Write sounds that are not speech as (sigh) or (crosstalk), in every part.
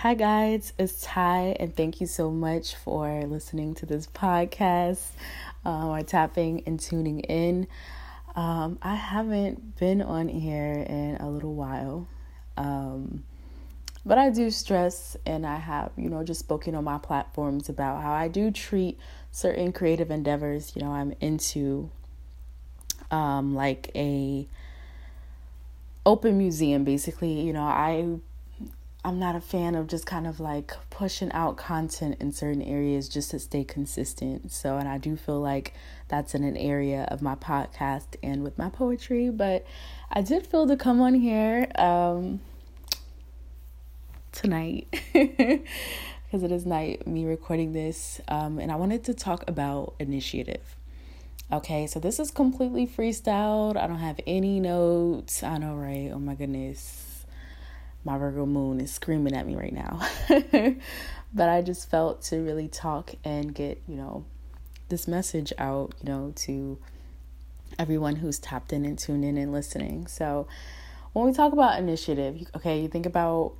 Hi, guys, it's Ty, and thank you so much for listening to this podcast um, or tapping and tuning in. Um, I haven't been on here in a little while, um, but I do stress, and I have, you know, just spoken on my platforms about how I do treat certain creative endeavors. You know, I'm into um, like a open museum, basically. You know, I I'm not a fan of just kind of like pushing out content in certain areas just to stay consistent. So, and I do feel like that's in an area of my podcast and with my poetry. But I did feel to come on here um, tonight (laughs) because it is night me recording this, um, and I wanted to talk about initiative. Okay, so this is completely freestyled. I don't have any notes. I know, right? Oh my goodness my Virgo moon is screaming at me right now. (laughs) but I just felt to really talk and get, you know, this message out, you know, to everyone who's tapped in and tuned in and listening. So when we talk about initiative, okay, you think about,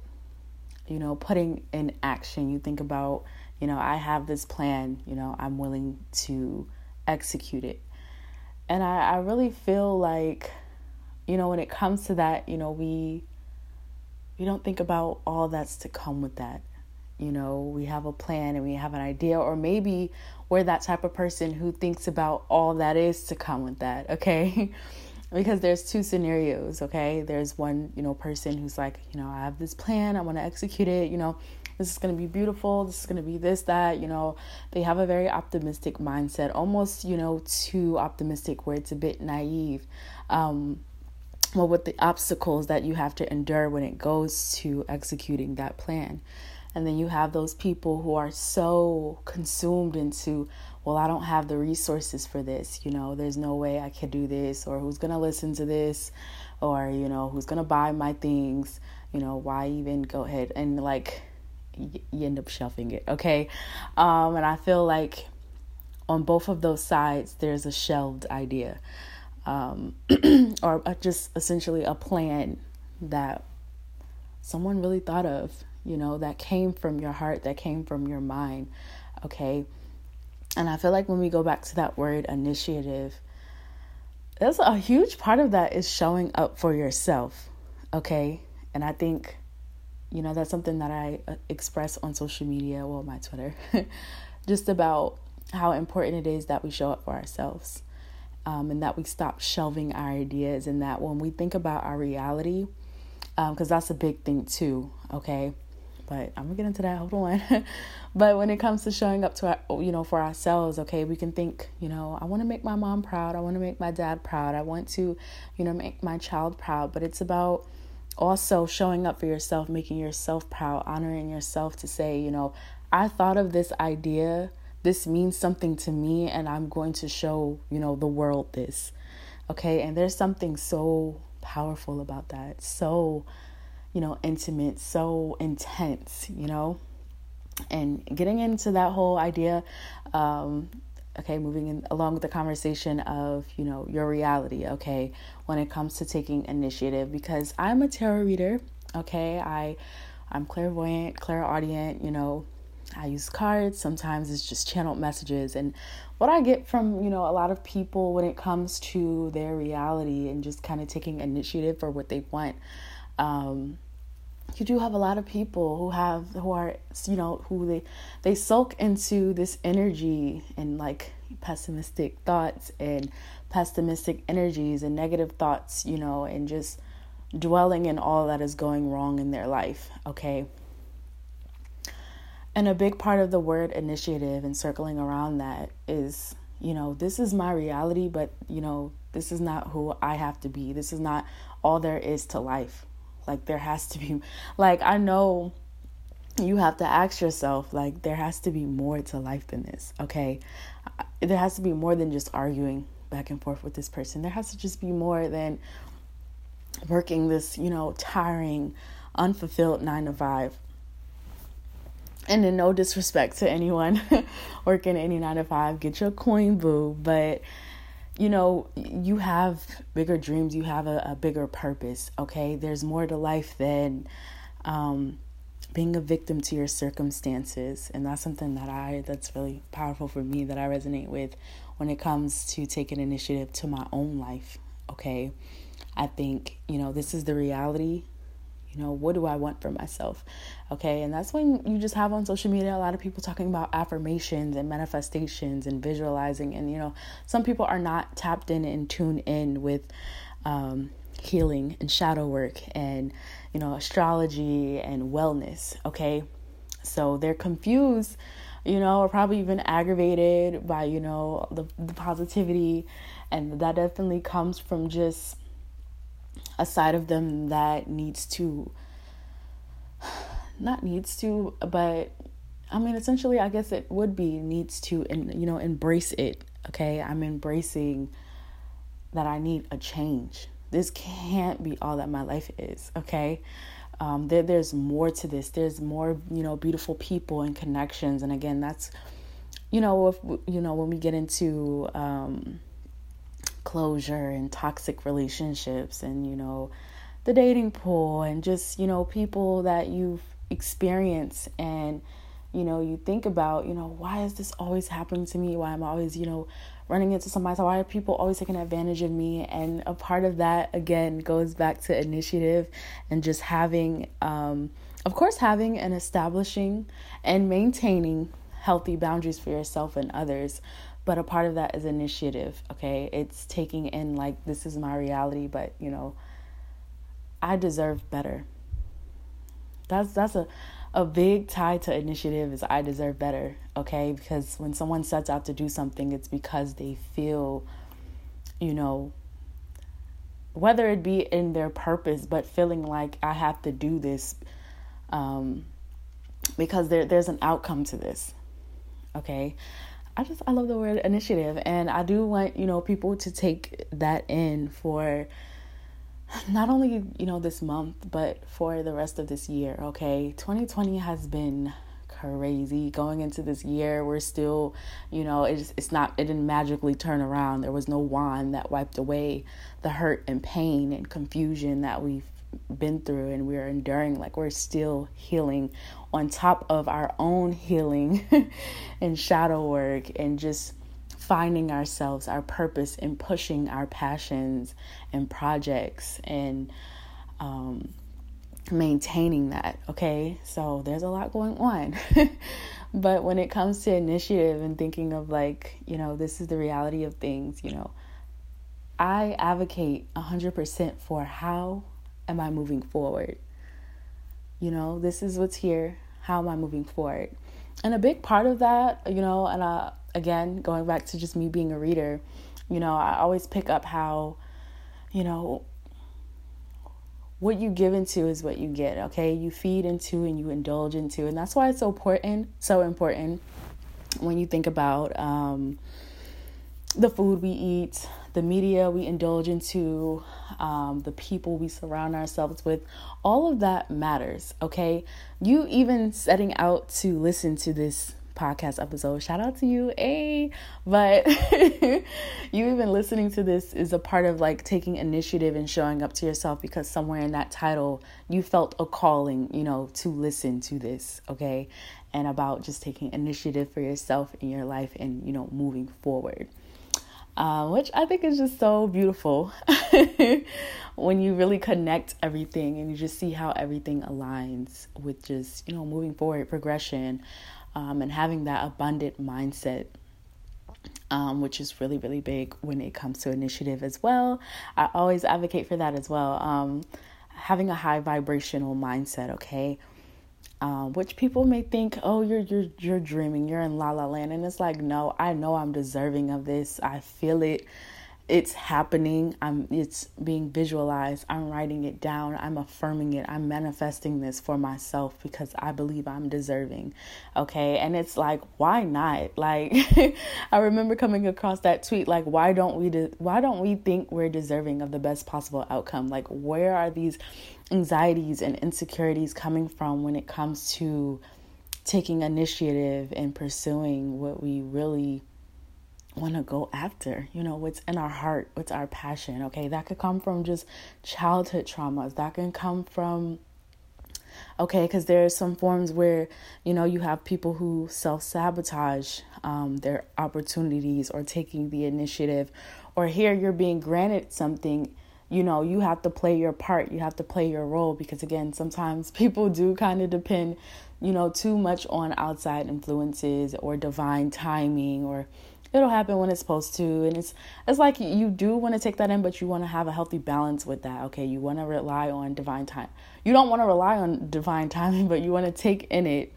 you know, putting in action. You think about, you know, I have this plan, you know, I'm willing to execute it. And I, I really feel like, you know, when it comes to that, you know, we we don't think about all that's to come with that. You know, we have a plan and we have an idea, or maybe we're that type of person who thinks about all that is to come with that, okay? (laughs) because there's two scenarios, okay? There's one, you know, person who's like, you know, I have this plan, I want to execute it, you know, this is going to be beautiful, this is going to be this, that, you know, they have a very optimistic mindset, almost, you know, too optimistic where it's a bit naive. Um, well, with the obstacles that you have to endure when it goes to executing that plan. And then you have those people who are so consumed into, well, I don't have the resources for this. You know, there's no way I can do this, or who's going to listen to this, or, you know, who's going to buy my things. You know, why even go ahead and like you end up shelving it, okay? Um, and I feel like on both of those sides, there's a shelved idea um, (clears throat) or just essentially a plan that someone really thought of, you know, that came from your heart, that came from your mind. Okay. And I feel like when we go back to that word initiative, there's a huge part of that is showing up for yourself. Okay. And I think, you know, that's something that I uh, express on social media, well, my Twitter, (laughs) just about how important it is that we show up for ourselves um, and that we stop shelving our ideas, and that when we think about our reality, because um, that's a big thing too, okay? But I'm gonna get into that. Hold on. (laughs) but when it comes to showing up to our, you know, for ourselves, okay, we can think, you know, I want to make my mom proud. I want to make my dad proud. I want to, you know, make my child proud. But it's about also showing up for yourself, making yourself proud, honoring yourself to say, you know, I thought of this idea this means something to me and I'm going to show, you know, the world this. Okay? And there's something so powerful about that. So, you know, intimate, so intense, you know? And getting into that whole idea um okay, moving in along with the conversation of, you know, your reality, okay, when it comes to taking initiative because I'm a tarot reader, okay? I I'm clairvoyant, clairaudient, you know, I use cards, sometimes it's just channeled messages. And what I get from, you know, a lot of people when it comes to their reality and just kind of taking initiative for what they want, um, you do have a lot of people who have who are you know who they they soak into this energy and like pessimistic thoughts and pessimistic energies and negative thoughts you know and just dwelling in all that is going wrong in their life okay and a big part of the word initiative and circling around that is, you know, this is my reality, but, you know, this is not who I have to be. This is not all there is to life. Like, there has to be, like, I know you have to ask yourself, like, there has to be more to life than this, okay? There has to be more than just arguing back and forth with this person. There has to just be more than working this, you know, tiring, unfulfilled nine to five and then no disrespect to anyone (laughs) working any nine to five, get your coin boo, but you know, you have bigger dreams, you have a, a bigger purpose, okay? There's more to life than um, being a victim to your circumstances. And that's something that i that's really powerful for me that i resonate with when it comes to taking initiative to my own life okay? I think you know this is the reality. You know what do i want for myself okay and that's when you just have on social media a lot of people talking about affirmations and manifestations and visualizing and you know some people are not tapped in and tuned in with um, healing and shadow work and you know astrology and wellness okay? So they're confused you know or probably even aggravated by you know the, the positivity and that definitely comes from just a side of them that needs to not needs to but i mean essentially i guess it would be needs to and you know embrace it okay? I'm embracing that i need a change. This can't be all that my life is okay? Um, there, there's more to this. There's more you know beautiful people and connections. And again that's you know if you know when we get into um, closure and toxic relationships and you know the dating pool and just you know people that you've experienced and you know you think about you know why is this always happening to me? Why am i always you know running into somebody? So why are people always taking advantage of me? And a part of that again goes back to initiative and just having um of course having and establishing and maintaining healthy boundaries for yourself and others. But a part of that is initiative okay? It's taking in like this is my reality but you know i deserve better that's that's a a big tie to initiative is i deserve better okay? Because when someone sets out to do something it's because they feel you know whether it be in their purpose but feeling like i have to do this um because there there's an outcome to this okay? I just I love the word initiative and I do want, you know, people to take that in for not only, you know, this month, but for the rest of this year, okay? 2020 has been crazy going into this year. We're still, you know, it's it's not it didn't magically turn around. There was no wand that wiped away the hurt and pain and confusion that we've been through and we're enduring like we're still healing on top of our own healing (laughs) and shadow work and just finding ourselves our purpose and pushing our passions and projects and um, maintaining that okay so there's a lot going on (laughs) but when it comes to initiative and thinking of like you know this is the reality of things you know i advocate 100% for how am I moving forward? You know, this is what's here. How am I moving forward? And a big part of that, you know, and uh, again, going back to just me being a reader, you know, I always pick up how, you know, what you give into is what you get, okay? You feed into and you indulge into. And that's why it's so important, so important when you think about um, the food we eat, the media we indulge into, um, the people we surround ourselves with, all of that matters, okay? You even setting out to listen to this podcast episode, shout out to you, a. But (laughs) you even listening to this is a part of like taking initiative and showing up to yourself because somewhere in that title you felt a calling, you know, to listen to this, okay? And about just taking initiative for yourself in your life and, you know, moving forward uh, which I think is just so beautiful (laughs) when you really connect everything and you just see how everything aligns with just, you know, moving forward, progression, um, and having that abundant mindset. Um, which is really, really big when it comes to initiative as well. I always advocate for that as well. Um, having a high vibrational mindset, okay? um, which people may think, oh, you're you're you're dreaming, you're in la la land, and it's like, no, I know I'm deserving of this. I feel it. It's happening. I'm. It's being visualized. I'm writing it down. I'm affirming it. I'm manifesting this for myself because I believe I'm deserving. Okay, and it's like, why not? (laughs) Like, I remember coming across that tweet. Like, why don't we? De- why don't we think we're deserving of the best possible outcome? Like, where are these anxieties and insecurities coming from when it comes to taking initiative and pursuing what we really want to go after you know what's in our heart what's our passion okay? That could come from just childhood traumas. That can come from Okay, because there are some forms where, you know, you have people who self sabotage um, their opportunities or taking the initiative, or here you're being granted something you know, you have to play your part, you have to play your role because, again, sometimes (laughs) people do kind of depend, you know, too much on outside influences or divine timing or it'll happen when it's supposed to and it's it's like you do want to take that in but you want to have a healthy balance with that okay you want to rely on divine time you don't want to rely on divine (laughs) timing but you want to take in it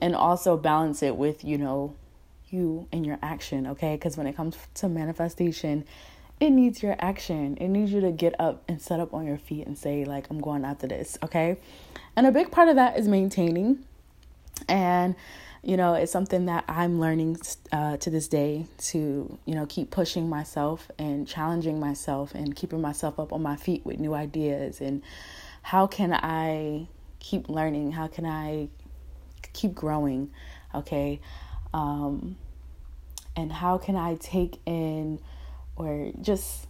and also balance it with you know you and your action okay because when it comes to manifestation it needs your action. It needs you to get up and set up on your feet and say, like, I'm going after this, okay? And a big part of that is maintaining. And, you know, it's something that I'm learning uh, to this day to, you know, keep pushing myself and challenging myself and keeping myself up on my feet with new ideas. And how can I keep learning? How can I keep growing? Okay. Um, and how can I take in or just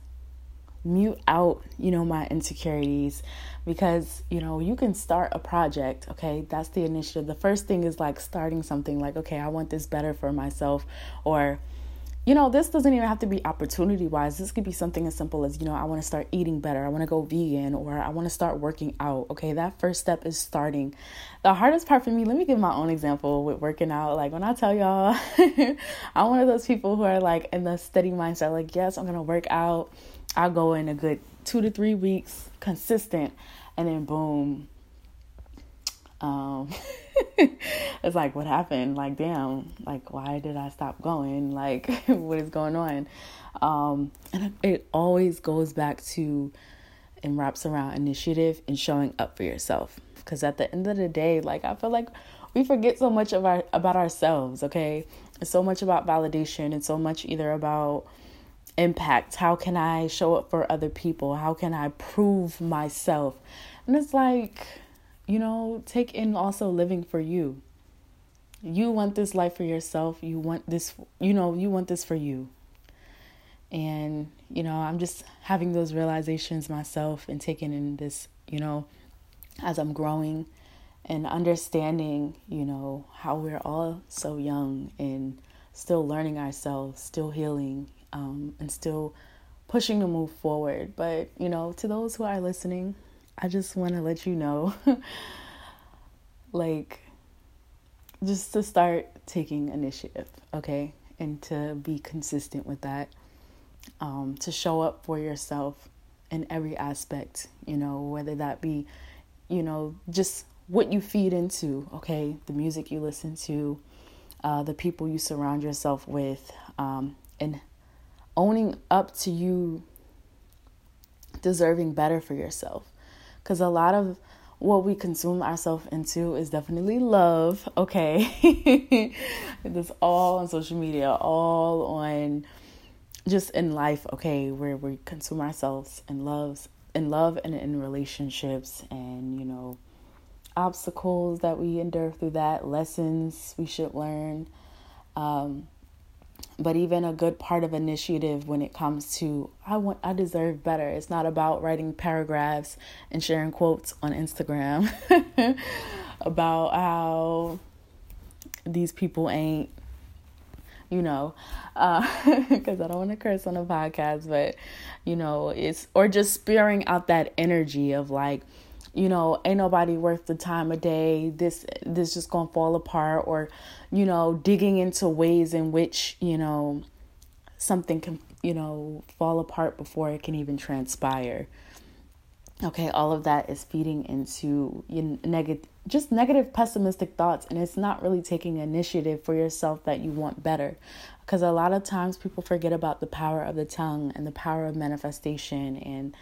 mute out, you know, my insecurities because, you know, you can start a project, okay? That's the initiative. The first thing is like starting something like, okay, I want this better for myself or you know, this doesn't even have to be opportunity wise. This could be something as simple as, you know, I want to start eating better. I want to go vegan or I want to start working out. Okay, that first step is starting. The hardest part for me, let me give my own example with working out. Like when I tell y'all, (laughs) I'm one of those people who are like in the steady mindset, like, yes, I'm going to work out. I'll go in a good two to three weeks, consistent, and then boom, um, (laughs) it's like, what happened? Like, damn, like, why did I stop going? Like, (laughs) what is going on? Um, and it always goes back to and wraps around initiative and showing up for yourself. Because at the end of the day, like, I feel like we forget so much of our about ourselves. Okay, it's so much about validation. It's so much either about impact. How can I show up for other people? How can I prove myself? And it's like you know, take in also living for you. You want this life for yourself. You want this, you know, you want this for you. And, you know, I'm just having those realizations myself and taking in this, you know, as I'm growing and understanding, you know, how we're all so young and still learning ourselves, still healing, um, and still pushing to move forward. But, you know, to those who are listening, I just want to let you know (laughs) like just to start taking initiative, okay? And to be consistent with that. Um, to show up for yourself in every aspect, you know, whether that be, you know, just what you feed into, okay? The music you listen to, uh, the people you surround yourself with, um, and owning up to you deserving better for yourself because a lot of what we consume ourselves into is definitely love, okay? (laughs) it's all on social media, all on just in life, okay, where we consume ourselves in loves in love and in relationships and, you know, obstacles that we endure through that, lessons we should learn. Um, but even a good part of initiative when it comes to I want I deserve better. It's not about writing paragraphs and sharing quotes on Instagram (laughs) about how these people ain't you know because uh, (laughs) i don't want to curse on a podcast but you know it's or just spearing out that energy of like you know, ain't nobody worth the time of day. This this just gonna fall apart, or you know, digging into ways in which you know something can you know fall apart before it can even transpire. Okay, all of that is feeding into negative, just negative, pessimistic thoughts, and it's not really taking initiative for yourself that you want better. Because a lot of times people forget about the power of the tongue and the power of manifestation and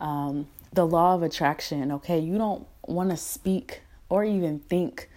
um, the law of attraction, okay? You don't want to speak or even think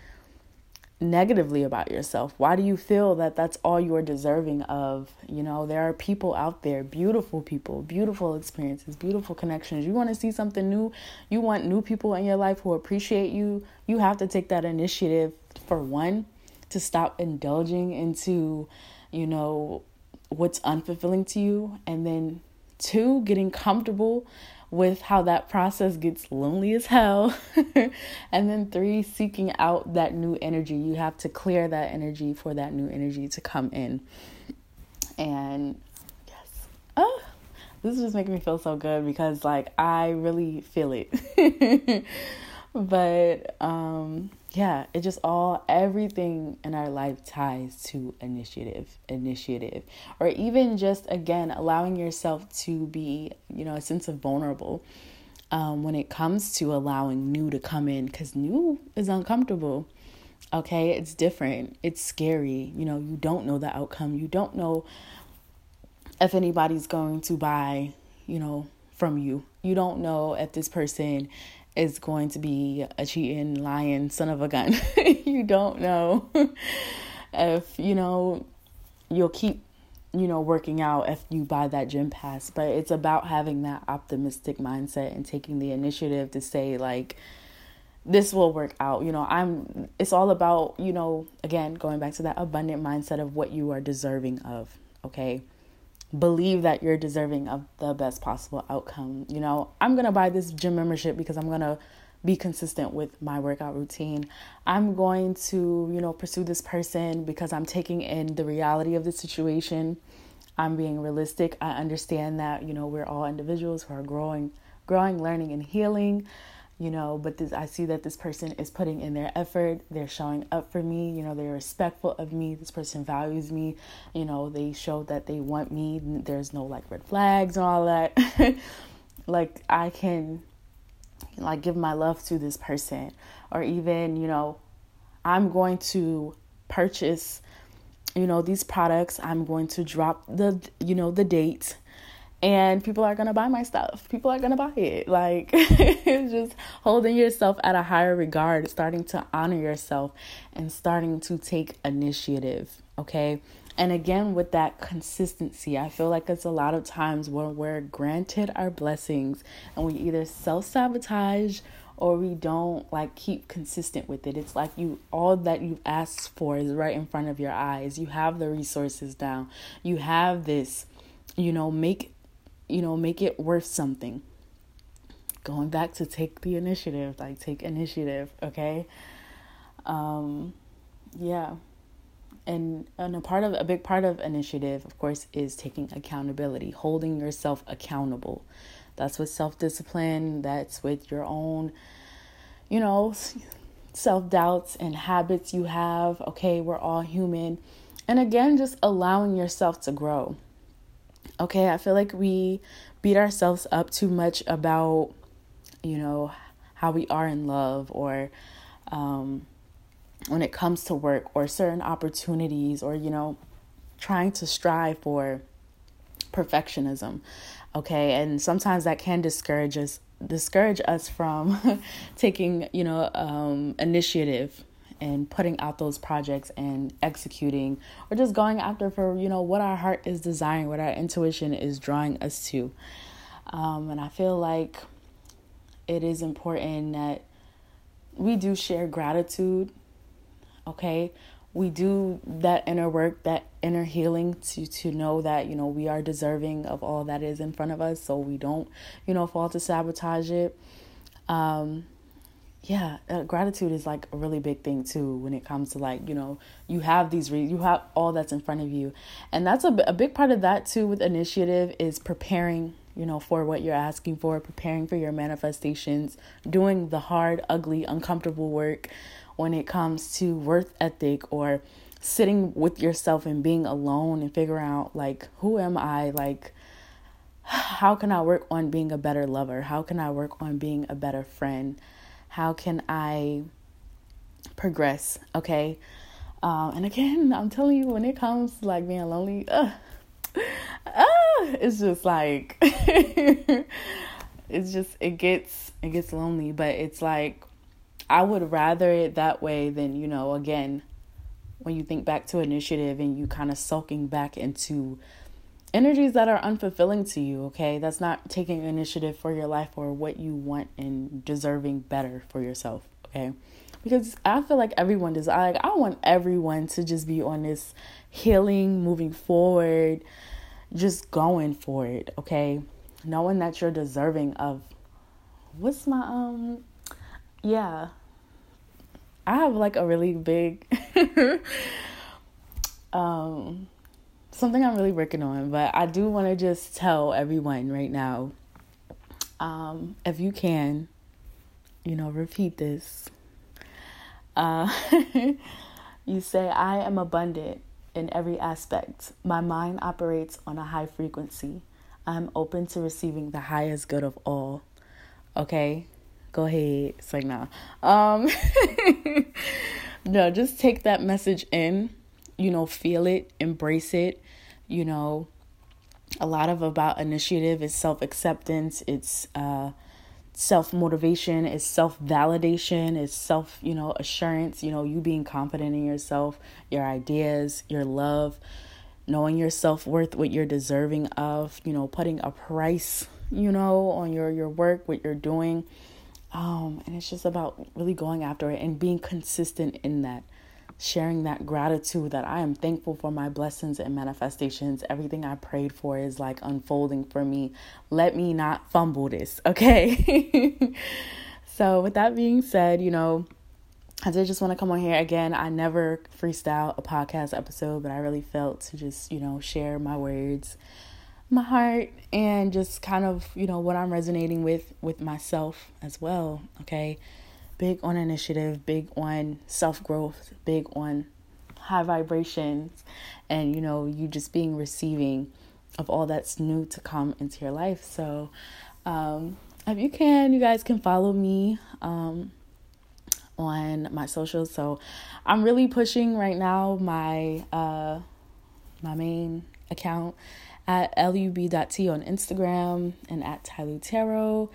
negatively about yourself. Why do you feel that that's all you're deserving of? You know, there are people out there, beautiful people, beautiful experiences, beautiful connections. You want to see something new, you want new people in your life who appreciate you. You have to take that initiative for one to stop indulging into, you know, what's unfulfilling to you and then two getting comfortable with how that process gets lonely as hell. (laughs) and then three, seeking out that new energy. You have to clear that energy for that new energy to come in. And yes, oh, this is just making me feel so good because like I really feel it. (laughs) but um yeah, it just all everything in our life ties to initiative, initiative, or even just again allowing yourself to be, you know, a sense of vulnerable um, when it comes to allowing new to come in, because new is uncomfortable. Okay, it's different, it's scary. You know, you don't know the outcome, you don't know if anybody's going to buy, you know, from you. You don't know if this person is going to be a cheating, lying son of a gun. (laughs) you don't know (laughs) if, you know, you'll keep, you know, working out if you buy that gym pass. But it's about having that optimistic mindset and taking the initiative to say, like, this will work out. You know, I'm, it's all about, you know, again, going back to that abundant mindset of what you are deserving of. Okay believe that you're deserving of the best possible outcome. You know, I'm going to buy this gym membership because I'm going to be consistent with my workout routine. I'm going to, you know, pursue this person because I'm taking in the reality of the situation. I'm being realistic. I understand that, you know, we're all individuals who are growing, growing, learning and healing you know but this i see that this person is putting in their effort. They're showing up for me. You know they're respectful of me. This person values me. You know they show that they want me. There's no like red flags and all that. (laughs) Like i can like give my love to this person. Or even you know i'm going to purchase you know these products. I'm going to drop the you know the date and people are gonna buy my stuff. People are gonna buy it. (laughs) Like (laughs) just holding yourself at a higher regard, starting to honor yourself, and starting to take initiative. Okay. And again, with that consistency, I feel like it's a lot of times when we're granted our blessings and we either self sabotage or we don't like keep consistent with it. It's like you all that you've asked for is right in front of your eyes. You have the resources down. You have this, you know, make you know, make it worth something. Going back to take the initiative, like take initiative, okay? Um yeah. And and a part of a big part of initiative, of course, is taking accountability, holding yourself accountable. That's with self-discipline, that's with your own you know, self-doubts and habits you have. Okay, we're all human. And again, just allowing yourself to grow Okay, I feel like we beat ourselves up too much about, you know, how we are in love or um, when it comes to work or certain opportunities or, you know, trying to strive for perfectionism. Okay, and sometimes that can discourage us discourage us from (laughs) taking, you know, um, initiative and putting out those projects and executing or just going after for you know what our heart is desiring what our intuition is drawing us to. Um, and i feel like it is important that we do share gratitude okay? We do that inner work that inner healing to to know that you know we are deserving of all that is in front of us. So we don't you know fall to sabotage it. Um yeah uh, gratitude is like a really big thing too when it comes to like you know you have these re- you have all that's in front of you. And that's a, a big part of that too with initiative is preparing you know for what you're asking for preparing for your manifestations doing the hard ugly uncomfortable work when it comes to worth ethic or sitting with yourself and being alone and figuring out like who am i? Like (sighs) how can i work on being a better lover? How can i work on being a better friend how can I progress? Okay. Um, and again, (laughs) I'm telling you, when it comes to like being lonely, (laughs) uh, uh, it's just like (laughs) it's just it gets it gets lonely. But it's like I would rather it that way than you know again when you think back to initiative and you kind of sulking back into energies that are unfulfilling to you, okay? That's not taking initiative for your life or what you want and deserving better for yourself, okay? Because I feel like everyone does. I like I want everyone to just be on this healing, moving forward, just going for it, okay? knowing that you're deserving of what's my um yeah i have like a really big (laughs) um something i'm really working on but i do want to just tell everyone right now um if you can you know repeat this. Uh (laughs) you say i am abundant in every aspect. My mind operates on a high frequency. I'm open to receiving the highest good of all. Okay? Go ahead it's like nah um (laughs) no just take that message in. You know feel it embrace it you know a lot of about initiative is self-acceptance it's uh self motivation, it's self validation, it's self, you know, assurance, you know, you being confident in yourself, your ideas, your love, knowing your self worth, what you're deserving of, you know, putting a price you know, on your your work, what you're doing. Um, and it's just about really going after it and being consistent in that, sharing that gratitude that I am thankful for my blessings and manifestations. Everything I prayed for is like unfolding for me. Let me not fumble this, (laughs) okay? (laughs) so, with that being said, you know, I did just want to come on here again. I never freestyle a podcast episode, but I really felt to just, you know, share my words my heart and just kind of you know what i'm resonating with with myself as well okay big on initiative big on self growth big on high vibrations and you know you just being receiving of all that's new to come into your life so um if you can you guys can follow me um on my socials so i'm really pushing right now my uh my main account at lub.t on Instagram and at Tylu Tarot.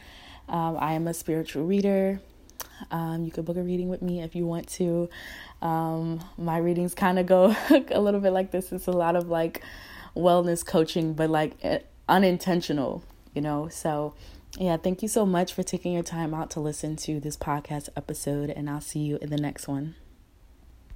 Um, I am a spiritual reader. Um, you could book a reading with me if you want to. Um, my readings kind of go (laughs) a little bit like this. It's a lot of like wellness coaching, but like eh, unintentional, you know? So, yeah, thank you so much for taking your time out to listen to this podcast episode, and I'll see you in the next one.